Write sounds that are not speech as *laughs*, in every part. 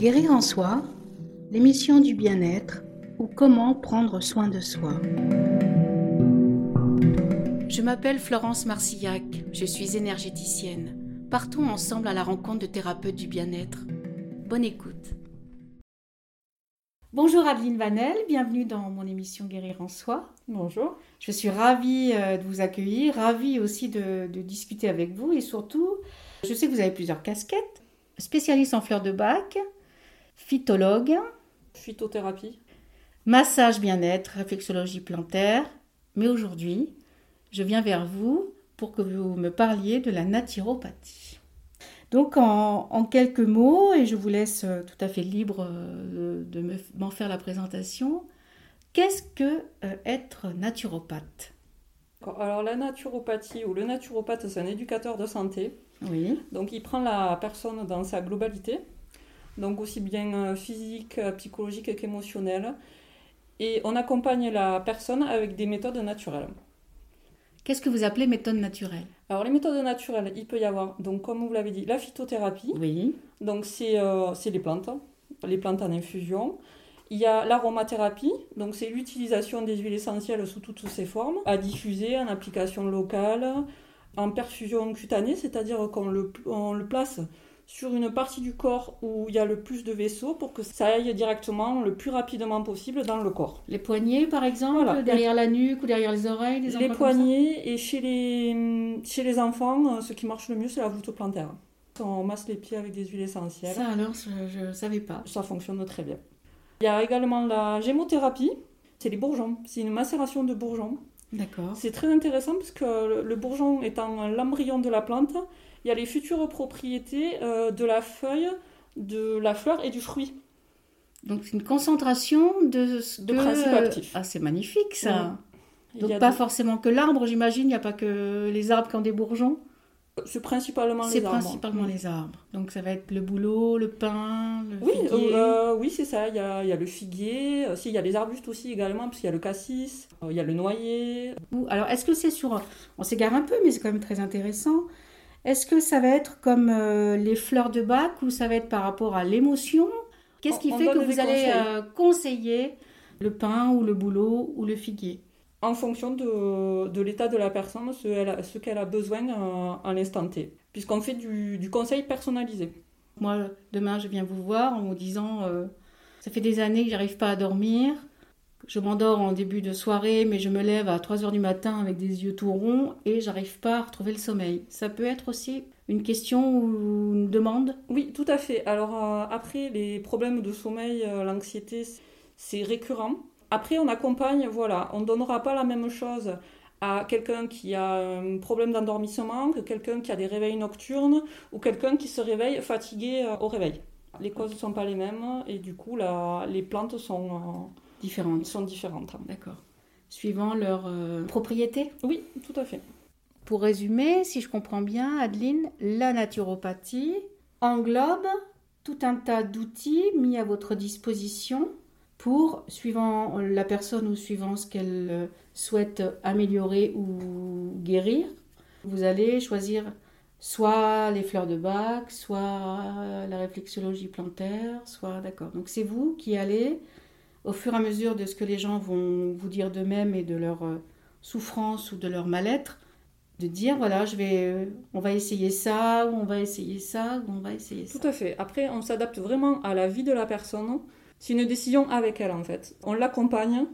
Guérir en soi, l'émission du bien-être ou comment prendre soin de soi. Je m'appelle Florence Marcillac, je suis énergéticienne. Partons ensemble à la rencontre de thérapeutes du bien-être. Bonne écoute. Bonjour Adeline Vanel, bienvenue dans mon émission Guérir en soi. Bonjour. Je suis ravie euh, de vous accueillir, ravie aussi de, de discuter avec vous et surtout, je sais que vous avez plusieurs casquettes. Spécialiste en fleurs de bac, phytologue, Phytothérapie. massage bien-être, réflexologie plantaire. Mais aujourd'hui, je viens vers vous pour que vous me parliez de la naturopathie. Donc en, en quelques mots, et je vous laisse euh, tout à fait libre euh, de me- m'en faire la présentation, qu'est-ce que euh, être naturopathe? Alors la naturopathie ou le naturopathe, c'est un éducateur de santé. Oui, Donc il prend la personne dans sa globalité, donc aussi bien euh, physique, euh, psychologique qu'émotionnelle. Et on accompagne la personne avec des méthodes naturelles. qu'est-ce que vous appelez méthode naturelle? Alors les méthodes naturelles, il peut y avoir, donc comme vous l'avez dit, la phytothérapie. Oui, Donc c'est euh, c'est les plantes, les plantes en infusion. Il y a l'aromathérapie, donc c'est l'utilisation des huiles essentielles sous toutes ses formes, à diffuser en application locale, en perfusion cutanée, c'est-à-dire qu'on le, on le place sur une partie du corps où il y a le plus de vaisseaux pour que ça aille directement le plus rapidement possible dans le corps. les poignets par exemple, Voilà. derrière la nuque ou derrière les oreilles, Les poignets et chez les, chez les enfants, euh, ce qui marche le mieux, c'est la voûte plantaire. On masse les pieds avec des huiles essentielles. Ça alors, je ne savais pas. Ça fonctionne très bien. Il y a également la gémothérapie, c'est les bourgeons. C'est une macération de bourgeons. D'accord. C'est très intéressant parce que le bourgeon étant l'embryon de la plante, il y a les futures propriétés euh, de la feuille, de la fleur et du fruit. Donc c'est une concentration de, De que- principes actifs. Ah, c'est magnifique ça. Donc pas forcément que l'arbre, j'imagine. Il n'y a pas que les arbres qui ont des bourgeons. C'est principalement C'est les arbres. principalement les arbres. Donc ça va être le bouleau, le pin, le Oui, figuier. euh, oui c'est ça. Il y, a, il y a le figuier, euh, si, il y a les arbustes aussi également, parce qu'il y a le cassis, euh, il y a le noyer. Alors est-ce que c'est sur... On s'égare un peu, mais c'est quand même très intéressant. Est-ce que ça va être comme euh, les fleurs de bac ou ça va être par rapport à l'émotion? Qu'est-ce qui On- on fait que vous allez euh, conseiller le pin ou le bouleau ou le figuier? En fonction de, de l'état de la personne, ce, elle a- ce qu'elle a besoin euh, à l'instant T. Puisqu'on fait du, du conseil personnalisé. Moi, demain, je viens vous voir en vous disant euh, Ça fait des années que j'arrive pas à dormir. Je m'endors en début de soirée, mais je me lève à 3 heures du matin avec des yeux tout ronds et j'arrive pas à retrouver le sommeil. Ça peut être aussi une question ou une demande? Oui, tout à fait. Alors euh, après, les problèmes de sommeil, euh, l'anxiété, c'est récurrent. Après, on accompagne, voilà, on ne donnera pas la même chose à quelqu'un qui a un problème d'endormissement que quelqu'un qui a des réveils nocturnes ou quelqu'un qui se réveille fatigué euh, au réveil. Les causes ne sont pas les mêmes et du coup, la- les plantes sont, différente. euh, sont différentes. D'accord. Suivant leur euh, propriété? Oui, tout à fait. Pour résumer, si je comprends bien, Adeline, la naturopathie englobe tout un tas d'outils mis à votre disposition pour, suivant la personne ou suivant ce qu'elle euh, souhaite améliorer ou guérir, vous allez choisir soit les fleurs de bac, soit la réflexologie plantaire, soit d'accord. Donc c'est vous qui allez, au fur et à mesure de ce que les gens vont vous dire d'eux-mêmes et de leur euh, souffrance ou de leur mal-être, de dire voilà, je vais, euh, on va essayer ça, ou on va essayer ça, ou on va essayer ça. Tout à fait. Après, on s'adapte vraiment à la vie de la personne. C'est une décision avec elle, en fait. On l'accompagne,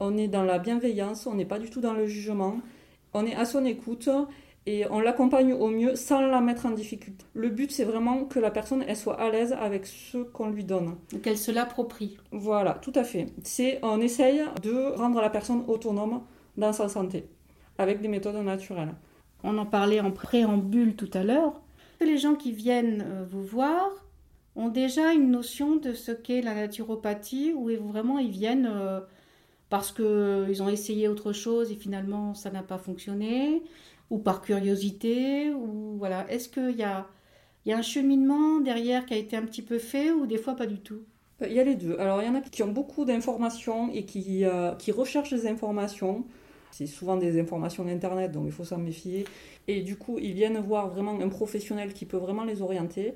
on est dans la bienveillance, on n'est pas du tout dans le jugement, on est à son écoute et on l'accompagne au mieux sans la mettre en difficulté. Le but, c'est vraiment que la personne, elle soit à l'aise avec ce qu'on lui donne. Donc elle se l'approprie. Voilà, tout à fait. C'est, on essaye de rendre la personne autonome dans sa santé, avec des méthodes naturelles. On en parlait en préambule tout à l'heure. Les gens qui viennent euh, vous voir ont déjà une notion de ce qu'est la naturopathie, où ils- vraiment ils viennent euh, parce qu'ils ont essayé autre chose et finalement ça n'a pas fonctionné, ou par curiosité, ou voilà. Est-ce qu'il y a, y a un cheminement derrière qui a été un petit peu fait, ou des fois pas du tout? Euh, Il y a les deux. Alors, il y en a qui ont beaucoup d'informations et qui, euh, qui recherchent des informations. C'est souvent des informations d'Internet, donc il faut s'en méfier. Et du coup, ils viennent voir vraiment un professionnel qui peut vraiment les orienter.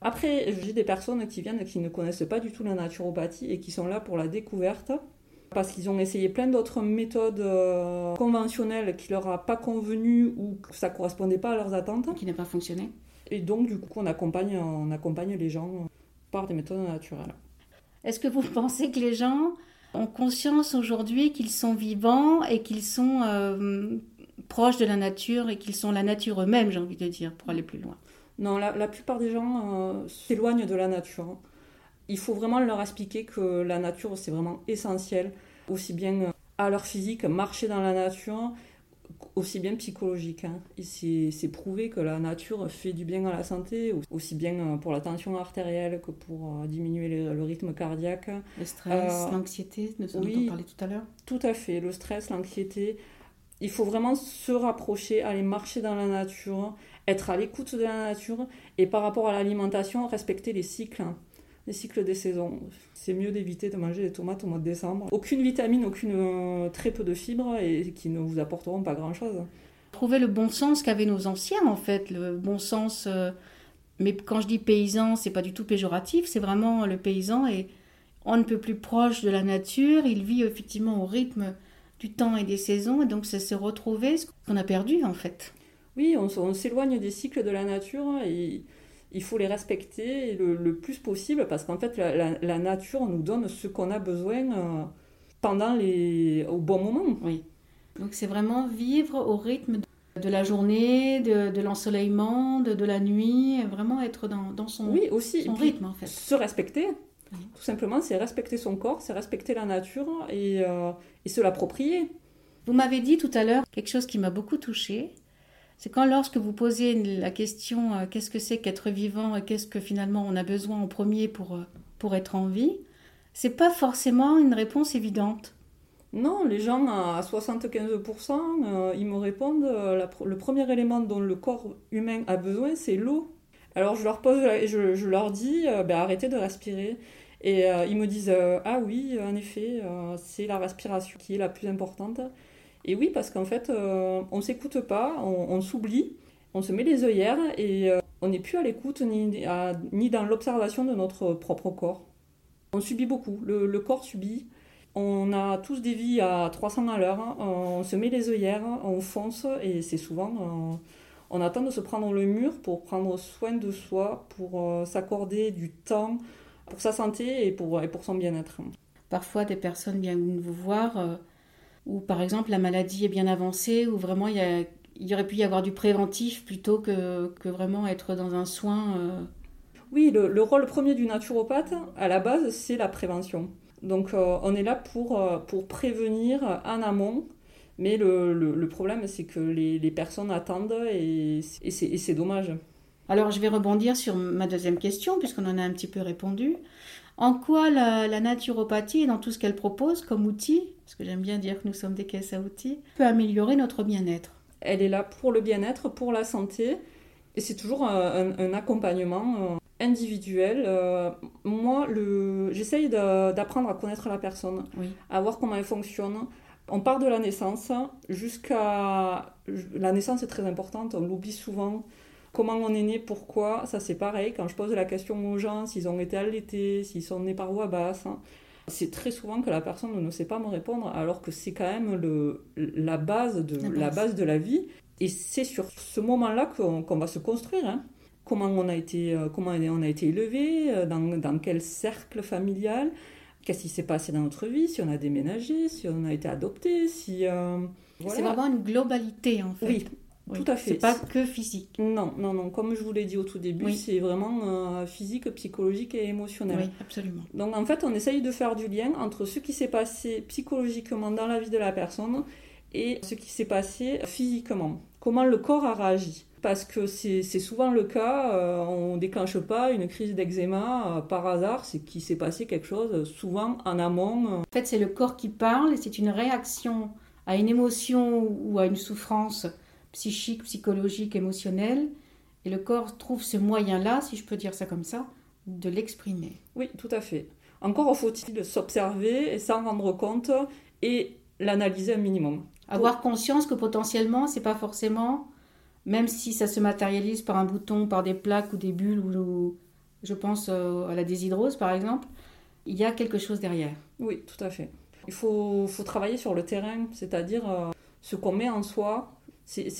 Après, j'ai des personnes qui viennent qui ne connaissent pas du tout la naturopathie et qui sont là pour la découverte parce qu'ils ont essayé plein d'autres méthodes euh, conventionnelles qui leur a pas convenu ou que ça correspondait pas à leurs attentes. Qui n'a pas fonctionné. Et donc, du coup, on accompagne, on accompagne les gens par des méthodes naturelles. Est-ce que vous *laughs* pensez que les gens ont conscience aujourd'hui qu'ils sont vivants et qu'ils sont euh, proches de la nature et qu'ils sont la nature eux-mêmes, j'ai envie de dire, pour aller plus loin? Non, la, plupart des gens euh, s'éloignent de la nature. Il faut vraiment leur expliquer que la nature, c'est vraiment essentiel, aussi bien à leur physique, marcher dans la nature, aussi bien psychologique. Hein. C'est prouvé que la nature fait du bien à la santé, aussi bien euh, pour la tension artérielle que pour euh, diminuer le, rythme cardiaque. Le stress, euh, l'anxiété, nous en oui, parlé tout à l'heure. Tout à fait, le stress, l'anxiété. Il faut vraiment se rapprocher, aller marcher dans la nature, être à l'écoute de la nature et par rapport à l'alimentation, respecter les cycles. Les cycles des saisons. C'est mieux d'éviter de manger des tomates au mois de décembre. Aucune vitamine, aucune, euh, très peu de fibres et qui ne vous apporteront pas grand-chose. Trouver le bon sens qu'avaient nos anciens, en fait, le bon sens. Euh, mais quand je dis paysan, c'est pas du tout péjoratif, c'est vraiment le paysan et on ne peut plus proche de la nature. Il vit effectivement au rythme du temps et des saisons et donc c'est se retrouver ce qu'on a perdu en fait. Oui, on, on s'éloigne des cycles de la nature et il faut les respecter le, plus possible parce qu'en fait, la, nature nous donne ce qu'on a besoin euh, pendant les, au bon moment. Oui. Donc c'est vraiment vivre au rythme de la journée, de, l'ensoleillement, de, la nuit, vraiment être dans, son, oui, aussi, rythme en fait. Se respecter. Tout simplement, c'est respecter son corps, c'est respecter la nature et, euh, et se l'approprier. Vous m'avez dit tout à l'heure quelque chose qui m'a beaucoup touchée, c'est quand lorsque vous posez la question euh, qu'est-ce que c'est qu'être vivant et qu'est-ce que finalement on a besoin en premier pour, euh, pour être en vie, c'est pas forcément une réponse évidente. Non, les gens à 75%, euh, ils me répondent le premier élément dont le corps humain a besoin, c'est l'eau. Alors je leur pose, je, leur dis, ben, arrêtez de respirer. Et ils me disent, ah oui, en effet, c'est la respiration qui est la plus importante. Et oui, parce qu'en fait, euh, on s'écoute pas, on, s'oublie, on se met les œillères et euh, on n'est plus à l'écoute ni, ni dans l'observation de notre propre corps. On subit beaucoup, le, corps subit. On a tous des vies à 300 à l'heure, on se met les œillères, on fonce et c'est souvent... Euh, on attend de se prendre le mur pour prendre soin de soi, pour s'accorder du temps pour sa santé et pour, et pour son bien-être. Parfois, des personnes viennent vous voir où par exemple la maladie est bien avancée, où vraiment il y, aurait pu y avoir du préventif plutôt que, que vraiment être dans un soin. Euh. Oui, le, rôle premier du naturopathe, à la base, c'est la prévention. Donc euh, on est là pour, euh, pour prévenir en amont, mais le, le, problème, c'est que les, les, personnes attendent et, et c'est dommage. Alors je vais rebondir sur ma deuxième question, puisqu'on en a un petit peu répondu. En quoi la, naturopathie, dans tout ce qu'elle propose comme outil, parce que j'aime bien dire que nous sommes des caisses à outils, peut améliorer notre bien-être Elle est là pour le bien-être, pour la santé, et c'est toujours un, accompagnement euh, individuel. Euh, moi, j'essaye d'apprendre à connaître la personne, à voir comment elle fonctionne. On part de la naissance jusqu'à... La naissance est très importante, on l'oublie souvent comment on est né, pourquoi, ça c'est pareil. Quand je pose la question aux gens, s'ils ont été allaités, s'ils sont nés par voie basse, hein, c'est très souvent que la personne ne sait pas me répondre, alors que c'est quand même le, la, base de, la, base. de la vie. Et c'est sur ce moment-là qu'on va se construire. Hein. Comment on a été, euh, comment on a été élevé, euh, dans, dans quel cercle familial, qu'est-ce qui s'est passé dans notre vie, si on a déménagé, si on a été adopté, si... Euh, c'est vraiment une globalité en fait. Oui, tout à fait. C'est pas que physique. Non, non, non. Comme je vous l'ai dit au tout début, c'est vraiment euh, physique, psychologique et émotionnel. Oui, absolument. Donc en fait, on essaye de faire du lien entre ce qui s'est passé psychologiquement dans la vie de la personne et ce qui s'est passé physiquement. Comment le corps a réagi. Parce que c'est souvent le cas, euh, on ne déclenche pas une crise d'eczéma euh, par hasard, c'est qu'il s'est passé quelque chose souvent en amont. En fait, c'est le corps qui parle et c'est une réaction à une émotion ou à une souffrance psychique, psychologique, émotionnel. Et le corps trouve ce moyen-là, si je peux dire ça comme ça, de l'exprimer. Oui, tout à fait. Encore faut-il s'observer et s'en rendre compte et l'analyser un minimum. Avoir conscience que potentiellement, c'est pas forcément, même si ça se matérialise par un bouton, par des plaques ou des bulles ou, je pense à la déshydrose par exemple, il y a quelque chose derrière. Oui, tout à fait. Il faut, faut travailler sur le terrain, c'est-à-dire ce qu'on met en soi.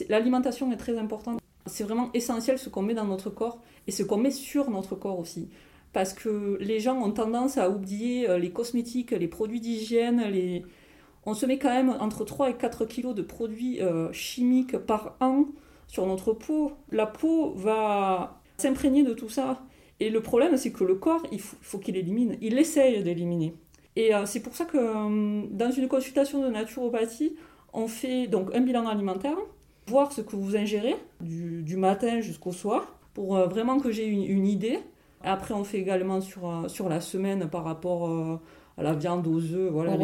L'alimentation est très importante. C'est vraiment essentiel ce qu'on met dans notre corps et ce qu'on met sur notre corps aussi. Parce que les gens ont tendance à oublier les cosmétiques, les produits d'hygiène, on se met quand même entre 3 et 4 kilos de produits chimiques par an sur notre peau. La peau va s'imprégner de tout ça. Et le problème, c'est que le corps, il faut, qu'il élimine. Il essaye d'éliminer. Et euh, c'est pour ça que euh, dans une consultation de naturopathie, on fait donc un bilan alimentaire, voir ce que vous ingérez du, matin jusqu'au soir, pour euh, vraiment que j'ai une, idée. Après, on fait également sur, sur la semaine par rapport à la viande, aux œufs, voilà,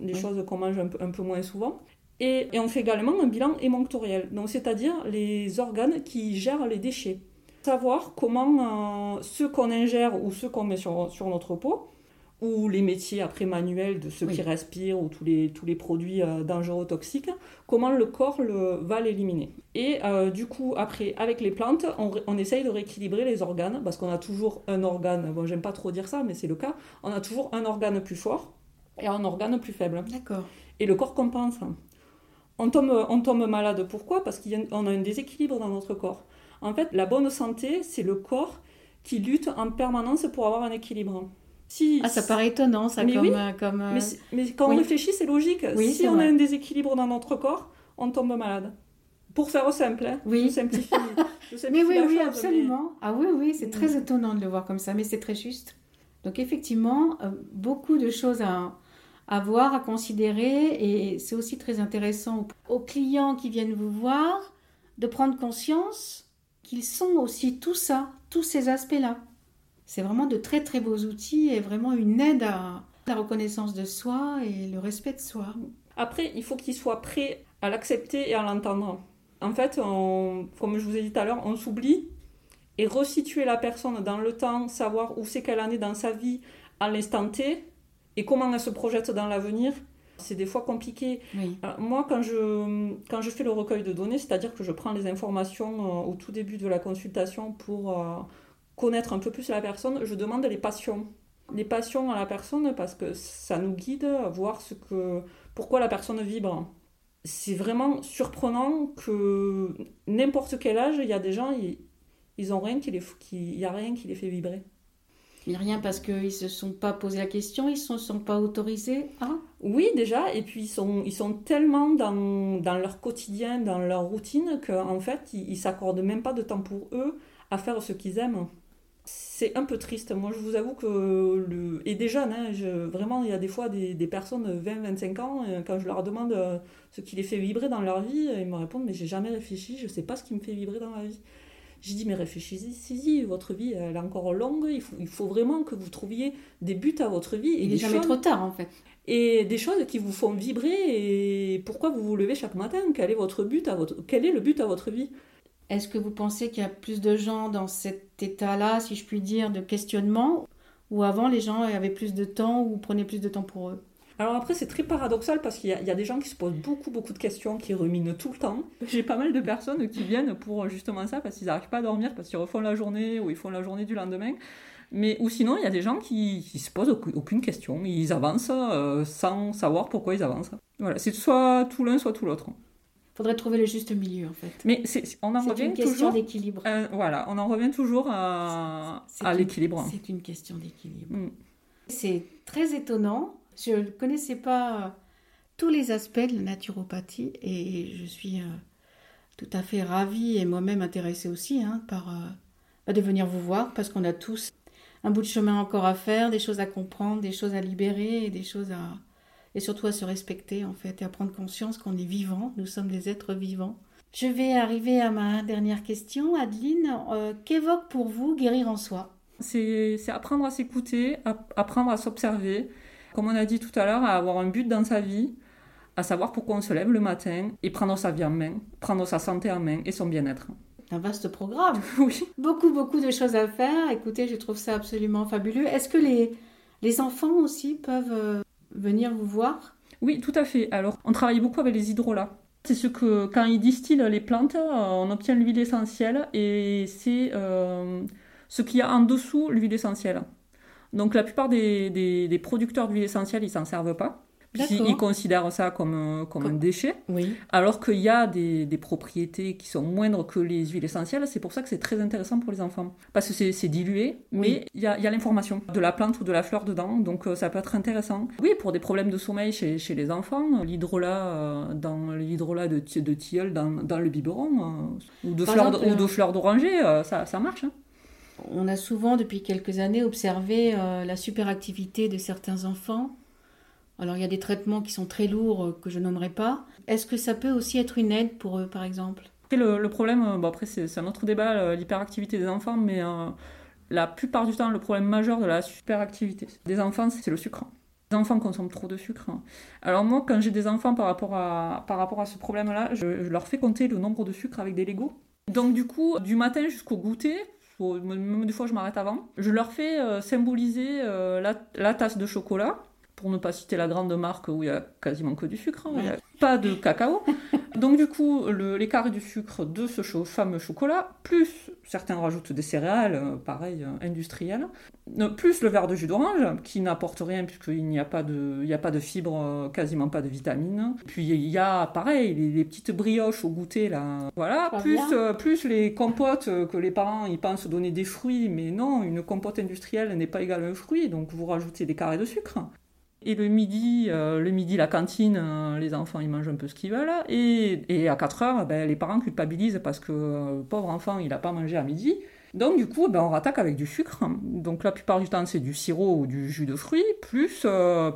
les, choses qu'on mange un peu, un peu moins souvent. Et, et, on fait également un bilan émonctoriel, donc c'est-à-dire les organes qui gèrent les déchets savoir comment euh, ce qu'on ingère ou ce qu'on met sur, sur, notre peau, ou les métiers après manuels de ceux qui respirent ou tous les, tous les produits euh, dangereux toxiques, comment le corps le, va l'éliminer. Et euh, du coup, après, avec les plantes, on, on essaye de rééquilibrer les organes, parce qu'on a toujours un organe, bon, j'aime pas trop dire ça, mais c'est le cas, on a toujours un organe plus fort et un organe plus faible. D'accord. Et le corps compense. On tombe, on tombe malade, pourquoi? Parce qu'on a un déséquilibre dans notre corps. En fait, la bonne santé, c'est le corps qui lutte en permanence pour avoir un équilibre. Si, ah, ça paraît étonnant, ça, mais comme... Oui. Euh, comme euh, mais, quand on réfléchit, c'est logique. si on a un déséquilibre dans notre corps, on tombe malade. Pour faire simple, hein, oui. je simplifie. *laughs* mais oui, oui, absolument. Ah oui, oui, c'est très mm. étonnant de le voir comme ça, mais c'est très juste. Donc effectivement, euh, beaucoup de choses à, à voir, à considérer, et c'est aussi très intéressant aux clients qui viennent vous voir de prendre conscience qu'ils sont aussi tout ça, tous ces aspects-là. C'est vraiment de très très beaux outils et vraiment une aide à la reconnaissance de soi et le respect de soi. Après, il faut qu'ils soient prêts à l'accepter et à l'entendre. En fait, comme je vous ai dit tout à l'heure, on s'oublie et resituer la personne dans le temps, savoir où c'est qu'elle en est dans sa vie à l'instant T et comment elle se projette dans l'avenir, c'est des fois compliqué. moi, quand je, quand je fais le recueil de données, c'est-à-dire que je prends les informations euh, au tout début de la consultation pour euh, connaître un peu plus la personne, je demande les passions. Les passions à la personne parce que ça nous guide à voir ce que, pourquoi la personne vibre. C'est vraiment surprenant que n'importe quel âge, il y a des gens, ils, ils ont rien qui les, il y a rien qui les fait vibrer. Mais rien parce qu'ils ne se sont pas posé la question, ils ne se sont pas autorisés à? Oui, déjà, et puis ils sont, ils sont tellement dans, dans leur quotidien, dans leur routine, qu'en fait, ils ne s'accordent même pas de temps pour eux à faire ce qu'ils aiment. C'est un peu triste. Moi, je vous avoue que. Le... Et des jeunes, hein, vraiment, il y a des fois des, des personnes 20-25 ans, euh, quand je leur demande euh, ce qui les fait vibrer dans leur vie, ils me répondent Mais j'ai jamais réfléchi, je ne sais pas ce qui me fait vibrer dans ma vie. J'ai dit, mais réfléchissez-y, votre vie, elle est encore longue, il faut, il faut vraiment que vous trouviez des buts à votre vie. Et il n'est jamais trop tard, en fait. Et des choses qui vous font vibrer, et pourquoi vous vous levez chaque matin? Quel est, votre but à votre... Quel est le but à votre vie? Est-ce que vous pensez qu'il y a plus de gens dans cet état-là, si je puis dire, de questionnement, ou avant les gens avaient plus de temps ou prenaient plus de temps pour eux? Alors après, c'est très paradoxal parce qu'il y, a des gens qui se posent beaucoup, beaucoup de questions, qui ruminent tout le temps. J'ai pas mal de personnes qui viennent pour justement ça, parce qu'ils n'arrivent pas à dormir, parce qu'ils refont la journée ou ils font la journée du lendemain. Mais, ou sinon, il y a des gens qui, qui se posent aucune question, ils avancent euh, sans savoir pourquoi ils avancent. Voilà, c'est soit tout l'un, soit tout l'autre. Faudrait trouver le juste milieu en fait. Mais on en revient une question d'équilibre. Euh, voilà, on en revient toujours à, à l'équilibre. C'est une question d'équilibre. Mm. C'est très étonnant je ne connaissais pas tous les aspects de la naturopathie et je suis euh, tout à fait ravie et moi-même intéressée aussi hein, par euh, de venir vous voir parce qu'on a tous un bout de chemin encore à faire, des choses à comprendre, des choses à libérer et des choses à et surtout à se respecter en fait et à prendre conscience qu'on est vivant, nous sommes des êtres vivants. Je vais arriver à ma dernière question, Adeline. Qu'évoque pour vous guérir en soi? C'est apprendre à s'écouter, apprendre à s'observer, comme on a dit tout à l'heure, à avoir un but dans sa vie, à savoir pourquoi on se lève le matin et prendre sa vie en main, prendre sa santé en main et son bien-être. Un vaste programme. *laughs* oui. Beaucoup, beaucoup de choses à faire. Écoutez, je trouve ça absolument fabuleux. Est-ce que les, les enfants aussi peuvent euh, venir vous voir Oui, tout à fait. Alors, on travaille beaucoup avec les hydrolats. C'est ce que, quand ils distillent les plantes, euh, on obtient l'huile essentielle et c'est euh, ce qu'il y a en dessous l'huile essentielle. Donc la plupart des, des, des producteurs d'huile essentielle, ils s'en servent pas. Ils considèrent ça comme, euh, comme, un déchet, oui. alors qu'il y a des, des, propriétés qui sont moindres que les huiles essentielles. C'est pour ça que c'est très intéressant pour les enfants. Parce que c'est dilué, mais il y a, y a l'information de la plante ou de la fleur dedans, donc euh, ça peut être intéressant. Oui, pour des problèmes de sommeil chez, chez les enfants, l'hydrolat euh, dans l'hydrolat de, de tilleul dans, dans le biberon, ou de fleurs ou de fleurs d'oranger, ça, ça marche. Hein. On a souvent, depuis quelques années, observé la superactivité de certains enfants alors il y a des traitements qui sont très lourds euh, que je nommerai pas. Est-ce que ça peut aussi être une aide pour eux, par exemple? Le, le, problème, euh, bon après c'est un autre débat, l'hyperactivité des enfants, mais euh, la plupart du temps, le problème majeur de la superactivité des enfants, c'est le sucre. Les enfants consomment trop de sucre. Alors moi, quand j'ai des enfants par rapport à, par rapport à ce problème-là, je, leur fais compter le nombre de sucre avec des Legos. Donc du coup, du matin jusqu'au goûter, même des fois je m'arrête avant, je leur fais symboliser la tasse de chocolat pour ne pas citer la grande marque où il y a quasiment que du sucre, hein, il n'y a pas de cacao. *laughs* Donc du coup, l'écart du sucre de ce fameux chocolat, plus certains rajoutent des céréales, euh, pareil, euh, industrielles, euh, plus le verre de jus d'orange, qui n'apporte rien puisqu'il n'y a pas de, il a pas de fibres, quasiment pas de vitamines. Puis il y a, pareil, les, petites brioches au goûter, là, voilà, plus, plus les compotes que les parents, ils pensent donner des fruits, mais non, une compote industrielle n'est pas égale à un fruit, donc vous rajoutez des carrés de sucre. Et le midi, euh, le midi, la cantine, euh, les enfants, ils mangent un peu ce qu'ils veulent. Et, et à 4 heures, ben, les parents culpabilisent parce que euh, le pauvre enfant, il n'a pas mangé à midi. Donc du coup, ben, on rattaque avec du sucre. Donc la plupart du temps, c'est du sirop ou du jus de fruits, plus,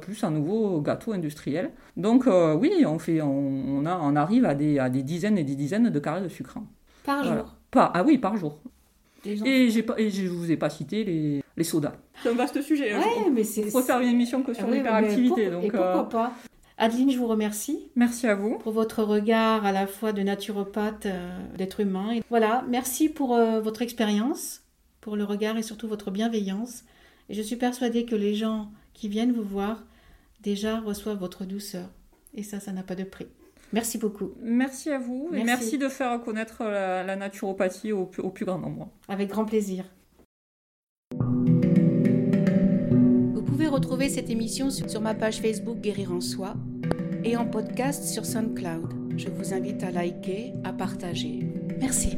plus un nouveau gâteau industriel. Donc oui, on, fait, on, a, on arrive à des, à des dizaines et des dizaines de carrés de sucre. Par jour Pas, Ah oui, par jour. Et, et je ne vous ai pas cité les, les sodas. C'est un vaste sujet. Hein. Ouais, mais c'est. Faut faire une émission que sur l'hyperactivité. Donc, et pourquoi euh, pas Adeline, je vous remercie. Merci à vous. Pour votre regard à la fois de naturopathe, euh, d'être humain. Et voilà, merci pour euh, votre expérience, pour le regard et surtout votre bienveillance. Et je suis persuadée que les gens qui viennent vous voir déjà reçoivent votre douceur. Et ça, ça n'a pas de prix. Merci beaucoup. Merci à vous merci. et merci de faire connaître la, naturopathie au, au plus grand nombre. Avec grand plaisir. Retrouver cette émission sur ma page Facebook Guérir en Soi et en podcast sur SoundCloud. Je vous invite à liker, à partager. Merci.